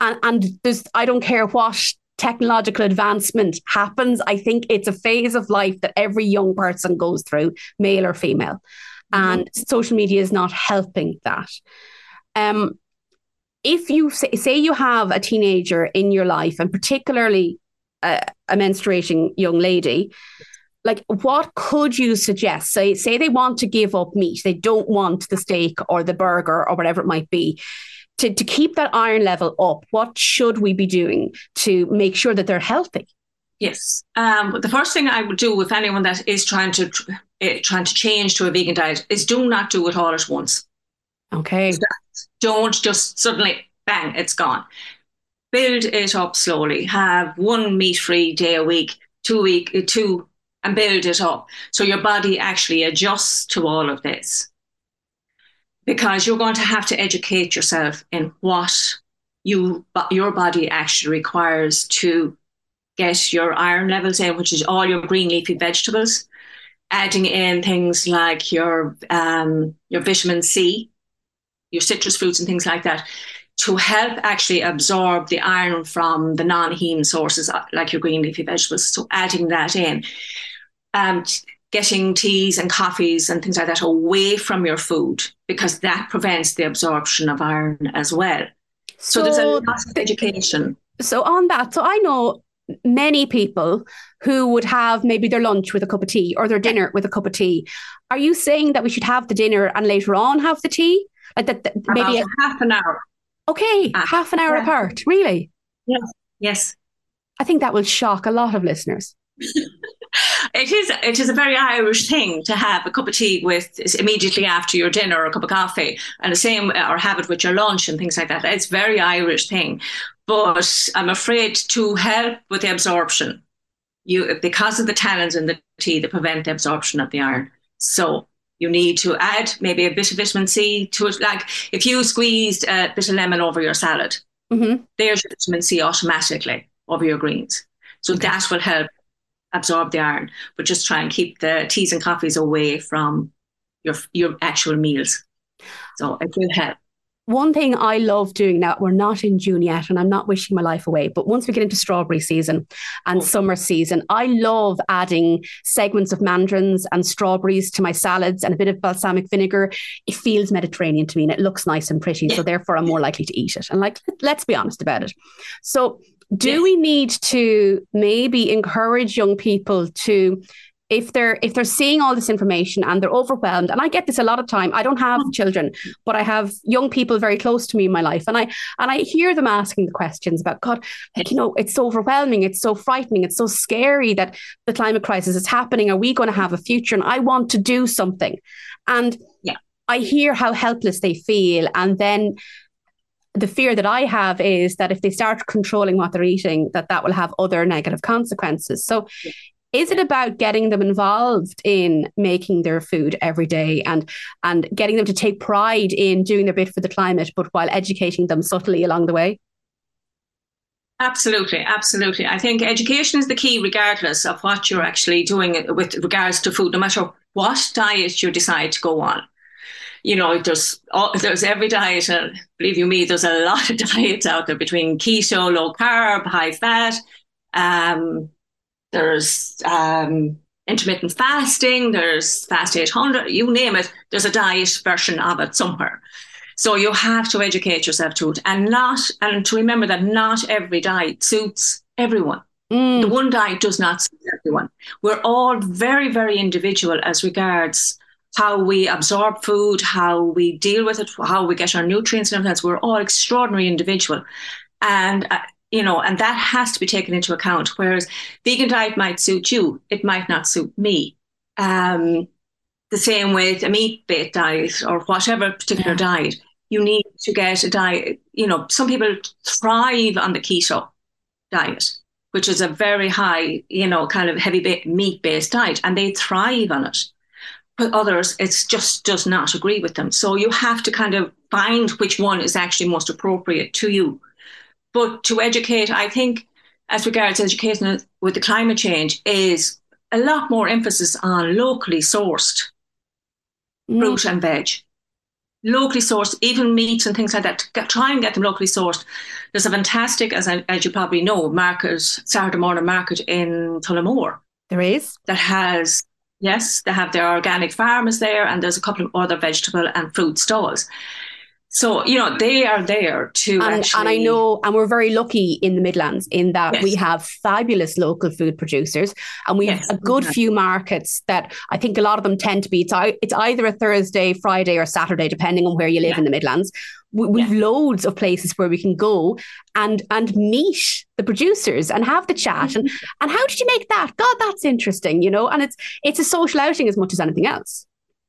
Speaker 1: And and there's I don't care what technological advancement happens. I think it's a phase of life that every young person goes through, male or female. Mm-hmm. And social media is not helping that. Um, if you say, say you have a teenager in your life, and particularly a, a menstruating young lady, like what could you suggest say say they want to give up meat they don't want the steak or the burger or whatever it might be to, to keep that iron level up, what should we be doing to make sure that they're healthy?
Speaker 4: Yes. Um, the first thing I would do with anyone that is trying to uh, trying to change to a vegan diet is do not do it all at once.
Speaker 1: Okay.
Speaker 4: Don't just suddenly bang, it's gone. Build it up slowly. Have one meat-free day a week, two week, uh, two, and build it up so your body actually adjusts to all of this because you're going to have to educate yourself in what you your body actually requires to get your iron levels in, which is all your green leafy vegetables, adding in things like your um, your vitamin C, your citrus fruits and things like that, to help actually absorb the iron from the non-heme sources uh, like your green leafy vegetables. So adding that in. Um, getting teas and coffees and things like that away from your food because that prevents the absorption of iron as well. So, so there's a lot of education.
Speaker 1: So on that, so I know many people who would have maybe their lunch with a cup of tea or their dinner with a cup of tea. Are you saying that we should have the dinner and later on have the tea? Like that, that maybe
Speaker 4: a, half an hour.
Speaker 1: Okay, uh, half an hour yeah. apart. Really?
Speaker 4: Yes. Yes.
Speaker 1: I think that will shock a lot of listeners.
Speaker 4: it is it is a very Irish thing to have a cup of tea with immediately after your dinner or a cup of coffee, and the same or have it with your lunch and things like that. It's very Irish thing, but I'm afraid to help with the absorption, you because of the tannins in the tea that prevent the absorption of the iron. So you need to add maybe a bit of vitamin C to it. Like if you squeezed a bit of lemon over your salad, mm-hmm. there's vitamin C automatically over your greens. So okay. that will help absorb the iron, but just try and keep the teas and coffees away from your your actual meals. So it will help.
Speaker 1: One thing I love doing now, we're not in June yet, and I'm not wishing my life away, but once we get into strawberry season and okay. summer season, I love adding segments of mandarins and strawberries to my salads and a bit of balsamic vinegar. It feels Mediterranean to me and it looks nice and pretty. So therefore, I'm more likely to eat it. And like, let's be honest about it. So do yes. we need to maybe encourage young people to if they're if they're seeing all this information and they're overwhelmed and i get this a lot of time i don't have children but i have young people very close to me in my life and i and i hear them asking the questions about god like you know it's so overwhelming it's so frightening it's so scary that the climate crisis is happening are we going to have a future and i want to do something and yeah i hear how helpless they feel and then the fear that I have is that if they start controlling what they're eating, that that will have other negative consequences. So, is it about getting them involved in making their food every day and and getting them to take pride in doing their bit for the climate, but while educating them subtly along the way?
Speaker 4: Absolutely, absolutely. I think education is the key, regardless of what you're actually doing with regards to food, no matter what diet you decide to go on you know, there's there's every diet, and believe you me, there's a lot of diets out there between keto, low carb, high fat, Um, there's um, intermittent fasting, there's Fast 800, you name it, there's a diet version of it somewhere. So you have to educate yourself to it and not, and to remember that not every diet suits everyone. Mm. The one diet does not suit everyone. We're all very, very individual as regards how we absorb food, how we deal with it, how we get our nutrients and everything. We're all extraordinary individual. And uh, you know, and that has to be taken into account. Whereas vegan diet might suit you, it might not suit me. Um, the same with a meat-based diet or whatever particular yeah. diet. You need to get a diet. You know, some people thrive on the keto diet, which is a very high, you know, kind of heavy meat-based diet, and they thrive on it. But others, it just does not agree with them. So you have to kind of find which one is actually most appropriate to you but to educate, I think, as regards education with the climate change, is a lot more emphasis on locally sourced mm. fruit and veg. Locally sourced, even meats and things like that. Get, try and get them locally sourced. There's a fantastic, as I, as you probably know, market Saturday morning market in Tullamore.
Speaker 1: There is
Speaker 4: that has yes, they have their organic farmers there, and there's a couple of other vegetable and fruit stalls. So, you know, they are there to
Speaker 1: and,
Speaker 4: actually...
Speaker 1: and I know, and we're very lucky in the Midlands in that yes. we have fabulous local food producers and we yes, have a good few markets that I think a lot of them tend to be, it's, it's either a Thursday, Friday or Saturday, depending on where you live yeah. in the Midlands. We, we've yeah. loads of places where we can go and and meet the producers and have the chat and mm-hmm. and how did you make that? God, that's interesting, you know. And it's it's a social outing as much as anything else.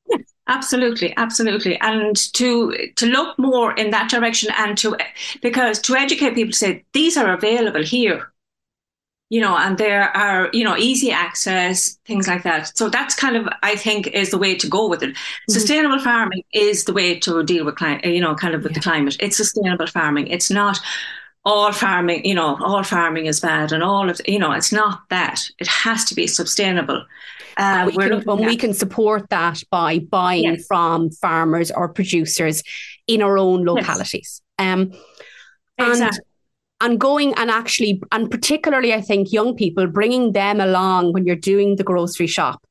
Speaker 4: Absolutely, absolutely, and to to look more in that direction, and to because to educate people to say these are available here, you know, and there are you know easy access things like that. So that's kind of I think is the way to go with it. Mm-hmm. Sustainable farming is the way to deal with climate, you know, kind of with yeah. the climate. It's sustainable farming. It's not all farming, you know, all farming is bad, and all of you know, it's not that. It has to be sustainable.
Speaker 1: Um, we can, when we can support that by buying yes. from farmers or producers in our own localities. Yes. Um, exactly. And going and actually and particularly I think young people bringing them along when you're doing the grocery shop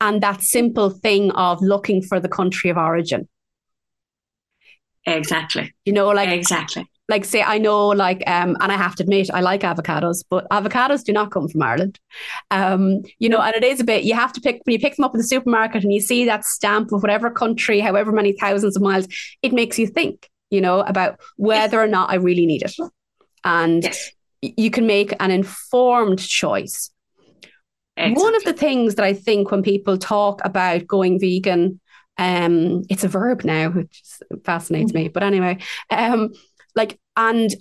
Speaker 1: and that simple thing of looking for the country of origin.
Speaker 4: Exactly.
Speaker 1: You know, like
Speaker 4: exactly
Speaker 1: like say I know like um and I have to admit I like avocados, but avocados do not come from Ireland. Um, you know, and it is a bit you have to pick when you pick them up in the supermarket and you see that stamp of whatever country, however many thousands of miles, it makes you think, you know, about whether or not I really need it. And yes. you can make an informed choice. Exactly. One of the things that I think when people talk about going vegan, um, it's a verb now, which fascinates mm-hmm. me. But anyway, um, like, and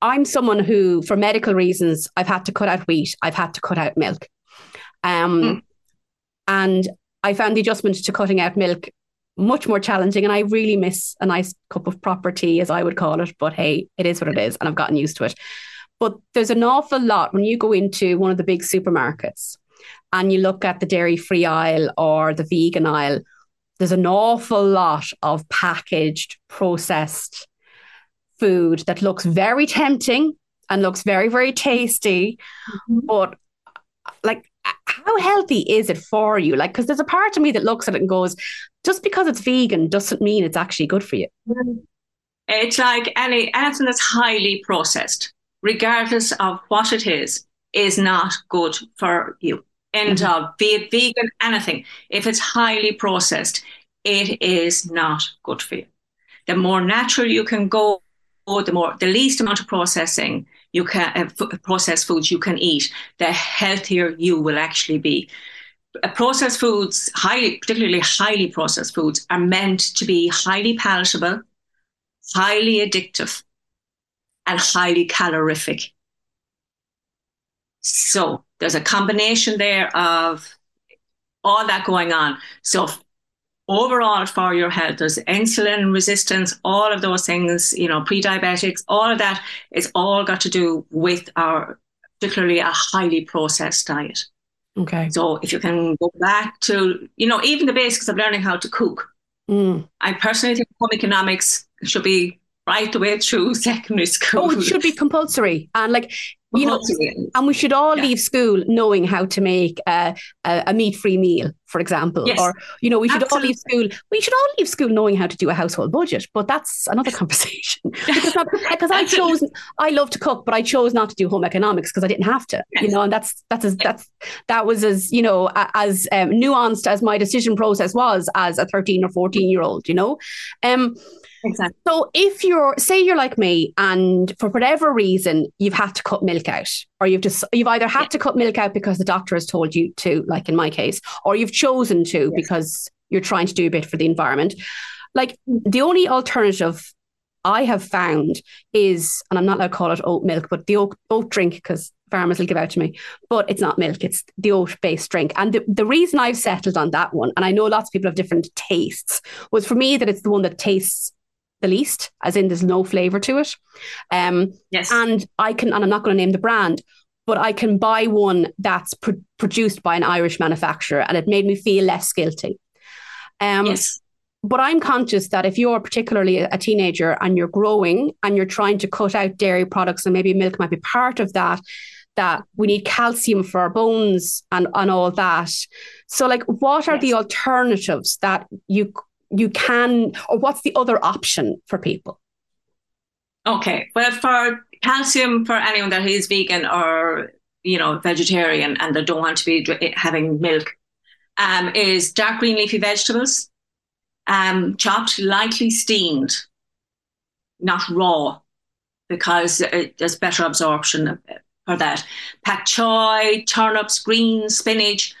Speaker 1: I'm someone who, for medical reasons, I've had to cut out wheat, I've had to cut out milk. Um, mm. And I found the adjustment to cutting out milk much more challenging. And I really miss a nice cup of proper tea, as I would call it. But hey, it is what it is. And I've gotten used to it. But there's an awful lot when you go into one of the big supermarkets and you look at the dairy free aisle or the vegan aisle, there's an awful lot of packaged, processed food that looks very tempting and looks very, very tasty. Mm-hmm. But like, how healthy is it for you? Like, because there's a part of me that looks at it and goes, just because it's vegan doesn't mean it's actually good for you.
Speaker 4: It's like any anything that's highly processed, regardless of what it is, is not good for you. End mm-hmm. of be it vegan, anything. If it's highly processed, it is not good for you. The more natural you can go, the more the least amount of processing you can uh, f- processed foods you can eat, the healthier you will actually be. Uh, processed foods, highly, particularly highly processed foods, are meant to be highly palatable, highly addictive, and highly calorific. So there's a combination there of all that going on. So overall for your health. There's insulin resistance, all of those things, you know, pre-diabetics, all of that is all got to do with our particularly a highly processed diet.
Speaker 1: Okay.
Speaker 4: So if you can go back to, you know, even the basics of learning how to cook. Mm. I personally think home economics should be right the way through secondary school.
Speaker 1: Oh, it should be compulsory. And like you know, and we should all yeah. leave school knowing how to make a, a, meat-free meal, for example, yes. or you know, we should Absolutely. all leave school. We should all leave school knowing how to do a household budget. But that's another conversation because, not, because I chose. I love to cook, but I chose not to do home economics because I didn't have to. Yes. You know, and that's that's as that's that was as you know as um, nuanced as my decision process was as a thirteen or fourteen year old. You know, um,
Speaker 2: Exactly.
Speaker 1: So if you're say you're like me and for whatever reason you've had to cut milk out or you've just you've either had yeah. to cut milk out because the doctor has told you to like in my case or you've chosen to yes. because you're trying to do a bit for the environment like the only alternative I have found is and I'm not allowed to call it oat milk but the oat, oat drink because farmers will give out to me but it's not milk it's the oat based drink and the, the reason I've settled on that one and I know lots of people have different tastes was for me that it's the one that tastes the least, as in there's no flavor to it. Um,
Speaker 4: yes.
Speaker 1: And I can, and I'm not going to name the brand, but I can buy one that's pr- produced by an Irish manufacturer, and it made me feel less guilty.
Speaker 4: Um, yes.
Speaker 1: But I'm conscious that if you're particularly a teenager and you're growing and you're trying to cut out dairy products, and maybe milk might be part of that, that we need calcium for our bones and, and all that. So, like, what are yes. the alternatives that you you can, or what's the other option for people?
Speaker 4: Okay, well, for calcium, for anyone that is vegan or you know vegetarian and they don't want to be having milk, um, is dark green leafy vegetables, um, chopped, lightly steamed, not raw, because it, there's better absorption for that. Pak choi, turnips, greens, spinach.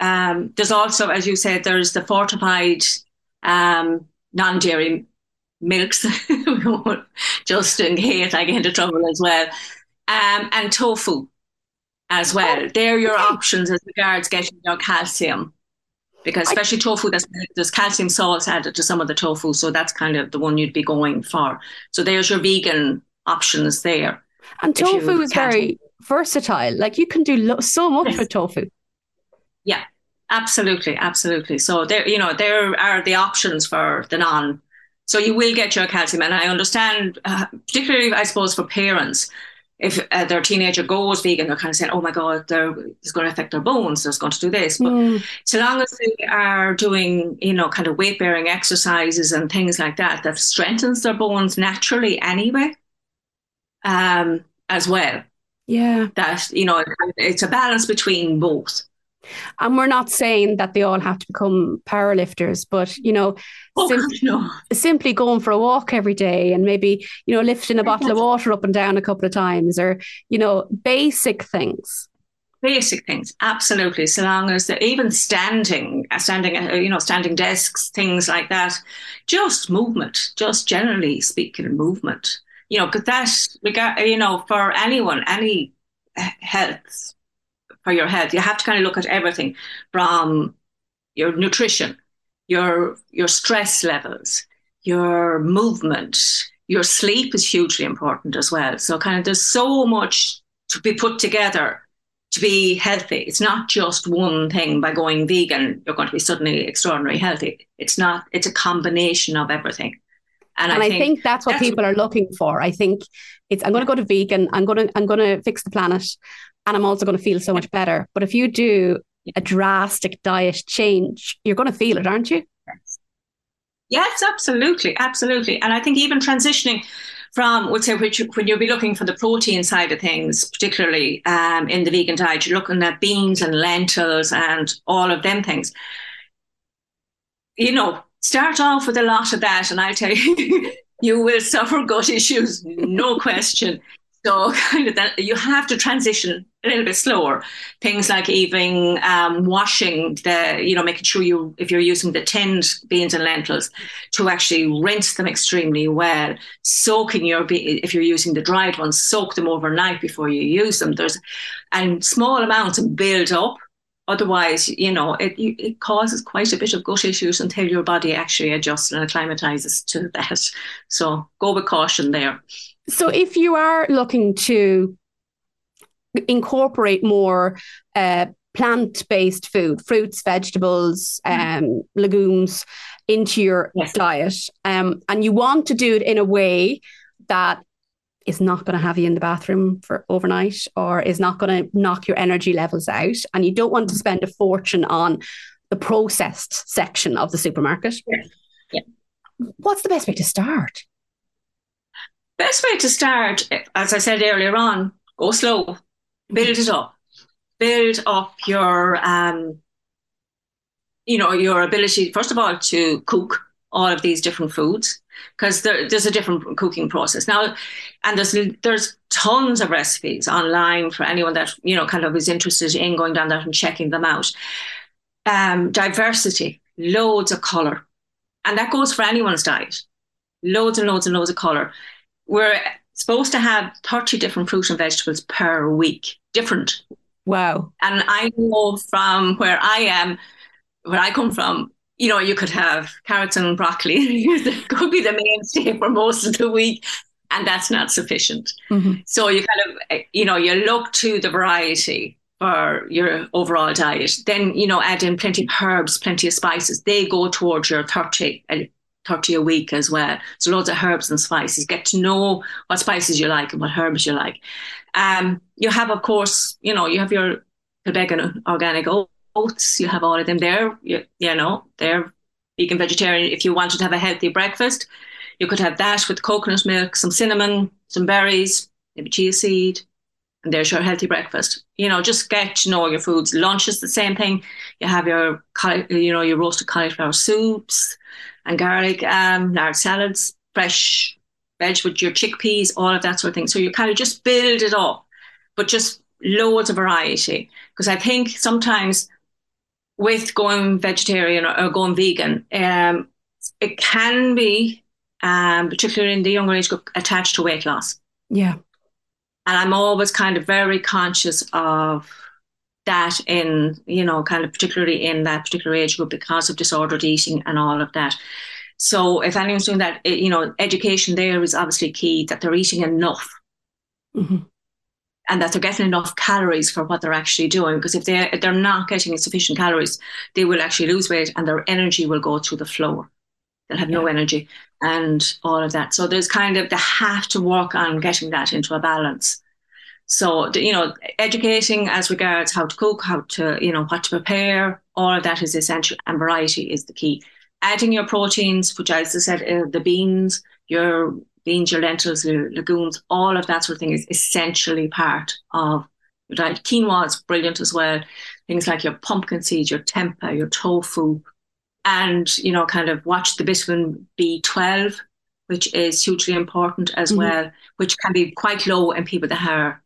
Speaker 4: Um, there's also, as you said, there's the fortified um, non-dairy milks, just in case I get into trouble as well, um, and tofu as well. Oh, They're your options as regards getting your calcium. Because especially I, tofu, there's, there's calcium salts added to some of the tofu, so that's kind of the one you'd be going for. So there's your vegan options there.
Speaker 1: And tofu is very versatile. Like you can do lo- so much yes. with tofu.
Speaker 4: Yeah, Absolutely, absolutely. So there, you know, there are the options for the non. So you will get your calcium, and I understand, uh, particularly I suppose for parents, if uh, their teenager goes vegan, they're kind of saying, "Oh my God, it's going to affect their bones. It's going to do this." But mm. so long as they are doing, you know, kind of weight bearing exercises and things like that, that strengthens their bones naturally anyway, um, as well.
Speaker 1: Yeah,
Speaker 4: that you know, it's a balance between both.
Speaker 1: And we're not saying that they all have to become powerlifters, but you know,
Speaker 4: oh, sim- no.
Speaker 1: simply going for a walk every day and maybe, you know, lifting a bottle of water up and down a couple of times or, you know, basic things.
Speaker 4: Basic things, absolutely. So long as they're even standing, uh, standing, uh, you know, standing desks, things like that, just movement, just generally speaking, movement. You know, because that, you know, for anyone, any health for your health. You have to kind of look at everything from your nutrition, your your stress levels, your movement, your sleep is hugely important as well. So kind of there's so much to be put together to be healthy. It's not just one thing by going vegan, you're going to be suddenly extraordinarily healthy. It's not, it's a combination of everything.
Speaker 1: And, and I, think I, think that's what that's people are looking for. I think it's I'm going to go to vegan. I'm going to I'm going to fix the planet, and I'm also going to feel so much better. But if you do a drastic diet change, you're going to feel it, aren't you?
Speaker 4: Yes, absolutely, absolutely. And I think even transitioning from, would say, which, when you'll be looking for the protein side of things, particularly um, in the vegan diet, you're looking at beans and lentils and all of them things. You know, start off with a lot of that, and I'll tell you, you will suffer gut issues, no question. So kind of that you have to transition a little bit slower. Things like even um, washing the, you know, making sure you, if you're using the tinned beans and lentils, to actually rinse them extremely well. Soaking your, if you're using the dried ones, soak them overnight before you use them. There's, and small amounts and build up. Otherwise, you know, it, it causes quite a bit of gut issues until your body actually adjusts and acclimatizes to that. So go with caution there.
Speaker 1: So if you are looking to incorporate more uh, plant based food, fruits, vegetables,
Speaker 4: Mm-hmm.
Speaker 1: um, legumes into your
Speaker 4: Yes.
Speaker 1: diet. Um, and you want to do it in a way that is not going to have you in the bathroom for overnight or is not going to knock your energy levels out. And you don't want to spend a fortune on the processed section of the supermarket.
Speaker 4: Yeah. Yeah.
Speaker 1: What's the best way to start?
Speaker 4: Best way to start, as I said earlier on, go slow, build it up, build up your, um, you know, your ability first of all to cook all of these different foods because there, there's a different cooking process now, and there's there's tons of recipes online for anyone that you know kind of is interested in going down that and checking them out. Um, diversity, loads of color, and that goes for anyone's diet. Loads and loads and loads of color we're supposed to have 30 different fruit and vegetables per week, different.
Speaker 1: Wow.
Speaker 4: And I know from where I am, where I come from, you know, you could have carrots and broccoli. it could be the mainstay for most of the week, and that's not sufficient.
Speaker 1: Mhm.
Speaker 4: So you kind of, you know, you look to the variety for your overall diet. Then, you know, add in plenty of herbs, plenty of spices. They go towards your 30, uh, 30 a week as well. So loads of herbs and spices. Get to know what spices you like and what herbs you like. Um, you have, of course, you know, you have your Quebec and organic oats. You have all of them there. You, you know, they're vegan, vegetarian. If you wanted to have a healthy breakfast, you could have that with coconut milk, some cinnamon, some berries, maybe chia seed, there's your healthy breakfast. You know, just get to know your foods. Lunch is the same thing. You have your, you know, your roasted cauliflower soups and garlic, um, large salads, fresh veg with your chickpeas, all of that sort of thing. So you kind of just build it up, but just loads of variety. Because I think sometimes with going vegetarian or, or going vegan, um, it can be, um, particularly in the younger age group, attached to weight loss.
Speaker 1: Yeah.
Speaker 4: And I'm always kind of very conscious of that in, you know, kind of particularly in that particular age group because of disordered eating and all of that. So if anyone's doing that, you know, education there is obviously key that they're eating enough
Speaker 1: Mhm.
Speaker 4: and that they're getting enough calories for what they're actually doing. Because if they if they're not getting sufficient calories, they will actually lose weight and their energy will go through the floor. They'll have no energy and all of that. So there's kind of they have to work on getting that into a balance. So you know, educating as regards how to cook, how to you know what to prepare, all of that is essential, and variety is the key. Adding your proteins, which as I said, uh, the beans, your beans, your lentils, your legumes, all of that sort of thing is essentially part of your diet. Quinoa is brilliant as well. Things like your pumpkin seeds, your tempeh, your tofu, and you know, kind of watch the vitamin B12, which is hugely important as
Speaker 1: Mhm.
Speaker 4: well, which can be quite low in people that are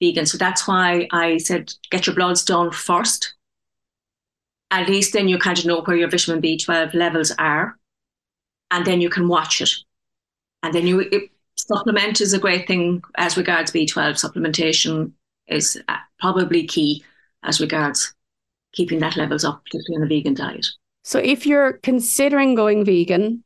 Speaker 4: vegan. So that's why I said get your bloods done first. At least then you kind of know where your vitamin B12 levels are, and then you can watch it. And then you it, supplement is a great thing as regards B12 supplementation is uh, probably key as regards keeping that levels up, particularly in a vegan diet.
Speaker 1: So if you're considering going vegan,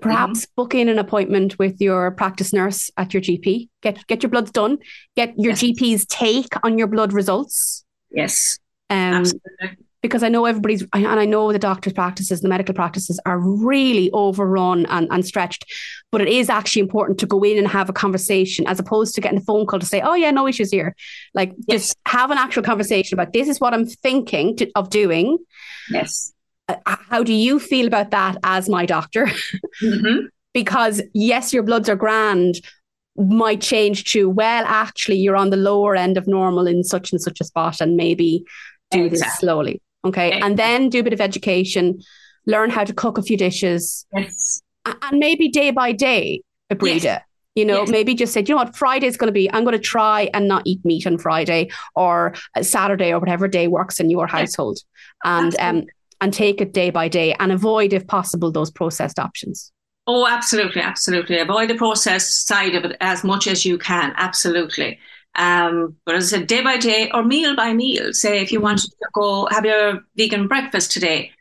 Speaker 1: perhaps
Speaker 4: Mm-hmm.
Speaker 1: book in an appointment with your practice nurse at your GP. Get get your bloods done. Get your
Speaker 4: Yes.
Speaker 1: GP's take on your blood results.
Speaker 4: Yes,
Speaker 1: Um,
Speaker 4: absolutely.
Speaker 1: because I know everybody's, and I know the doctor's practices, the medical practices are really overrun and, and stretched. But it is actually important to go in and have a conversation as opposed to getting a phone call to say, oh, yeah, no issues here. Like,
Speaker 4: Yes.
Speaker 1: just have an actual conversation about this is what I'm thinking to, of doing.
Speaker 4: Yes.
Speaker 1: Uh, how do you feel about that as my doctor?
Speaker 4: Mhm.
Speaker 1: because yes, your bloods are grand, might change to, well, actually, you're on the lower end of normal in such and such a spot, and maybe do this slowly. Okay.
Speaker 4: Exactly.
Speaker 1: And then do a bit of education, learn how to cook a few dishes,
Speaker 4: Yes.
Speaker 1: and maybe day by day, breed
Speaker 4: Yes.
Speaker 1: it. You know,
Speaker 4: Yes.
Speaker 1: maybe just say, you know what, Friday's going to be, I'm going to try and not eat meat on Friday or uh, Saturday or whatever day works in your household. And um. And take it day by day and avoid, if possible, those processed options.
Speaker 4: Oh, absolutely, absolutely. Avoid the processed side of it as much as you can. Absolutely. Um, but as I said, day by day or meal by meal. Say if you wanted to go have your vegan breakfast today,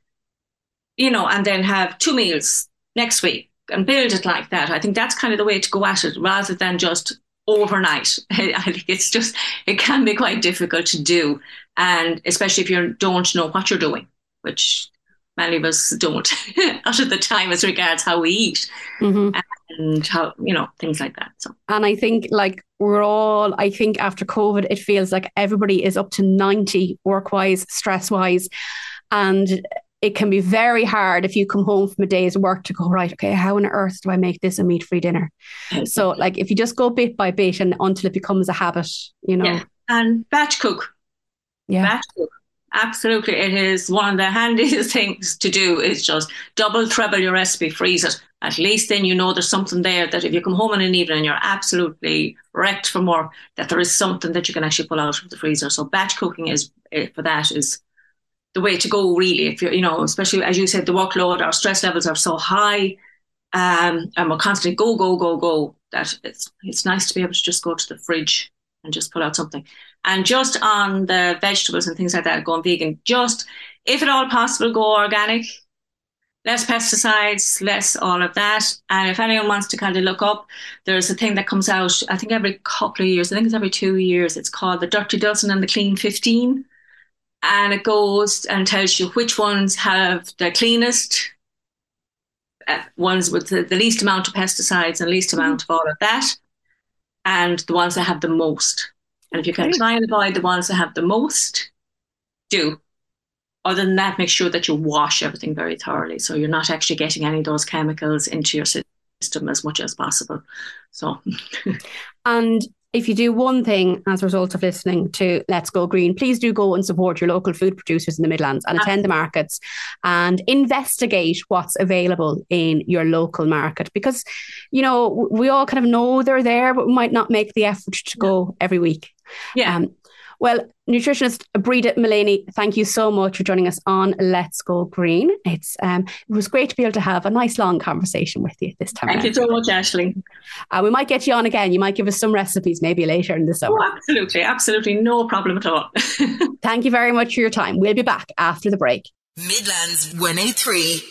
Speaker 4: you know, and then have two meals next week and build it like that. I think that's kind of the way to go at it rather than just overnight. I think it's just, it can be quite difficult to do. And especially if you don't know what you're doing, which many of us don't out of the time as regards how we eat mm-hmm. and how, you know, things like that. So,
Speaker 1: and I think like we're all, I think after COVID, it feels like everybody is up to 90 work wise, stress wise. And it can be very hard if you come home from a day's work to go right okay how on earth do i make this a meat free dinner so like if you just go bit by bit and until it becomes a habit you know yeah.
Speaker 4: and batch cook yeah batch cook absolutely it is one of the handiest things to do is just double treble your recipe freeze it at least then you know there's something there that if you come home in an evening and you're absolutely wrecked from work that there is something that you can actually pull out of the freezer so batch cooking is eh, for that is the way to go, really. If you're, you know, especially as you said, the workload, our stress levels are so high, um, and we're constantly go, go, go, go. That it's it's nice to be able to just go to the fridge and just pull out something. And just on the vegetables and things like that, going vegan, just if at all possible, go organic. Less pesticides, less all of that. And if anyone wants to kind of look up, there's a thing that comes out, I think every couple of years, I think it's every two years. It's called the Dirty Dozen and the Clean 15 and it goes and tells you which ones have the cleanest uh, ones with the, the, least amount of pesticides and least amount of all of that, and the ones that have the most. And if you can try and avoid the ones that have the most, do. Other than that, make sure that you wash everything very thoroughly so you're not actually getting any of those chemicals into your system as much as possible. So,
Speaker 1: and if you do one thing as a result of listening to Let's Go Green, please do go and support your local food producers in the Midlands and attend the markets and investigate what's available in your local market because, you know, we all kind of know they're there, but we might not make the effort to go every week.
Speaker 4: Yeah. Um,
Speaker 1: well, nutritionist Breda Maleney, thank you so much for joining us on Let's Go Green. It's um, it was great to be able to have a nice long conversation with you this time.
Speaker 4: Thank around. you so much, Aisling.
Speaker 1: Uh, we might get you on again. You might give us some recipes maybe later in the summer.
Speaker 4: Oh, absolutely, absolutely, no problem at all.
Speaker 1: thank you very much for your time. We'll be back after the break.
Speaker 3: Midlands 103.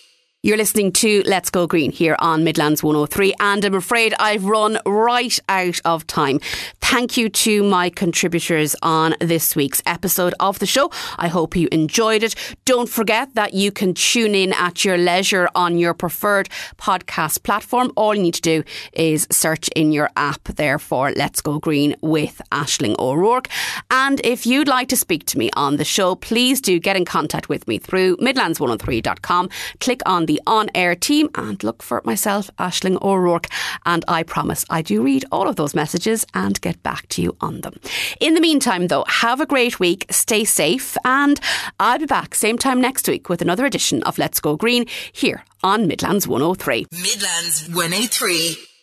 Speaker 1: You're listening to Let's Go Green here on Midlands 103, and I'm afraid I've run right out of time. Thank you to my contributors on this week's episode of the show. I hope you enjoyed it. Don't forget that you can tune in at your leisure on your preferred podcast platform. All you need to do is search in your app there for Let's Go Green with Aisling O'Rourke. And if you'd like to speak to me on the show, please do get in contact with me through midlands103.com. Click on the on air team and look for myself, Aisling O'Rourke. And I promise I do read all of those messages and get back to you on them. In the meantime, though, have a great week, stay safe, and I'll be back same time next week with another edition of Let's Go Green here on Midlands 103.
Speaker 3: Midlands 103.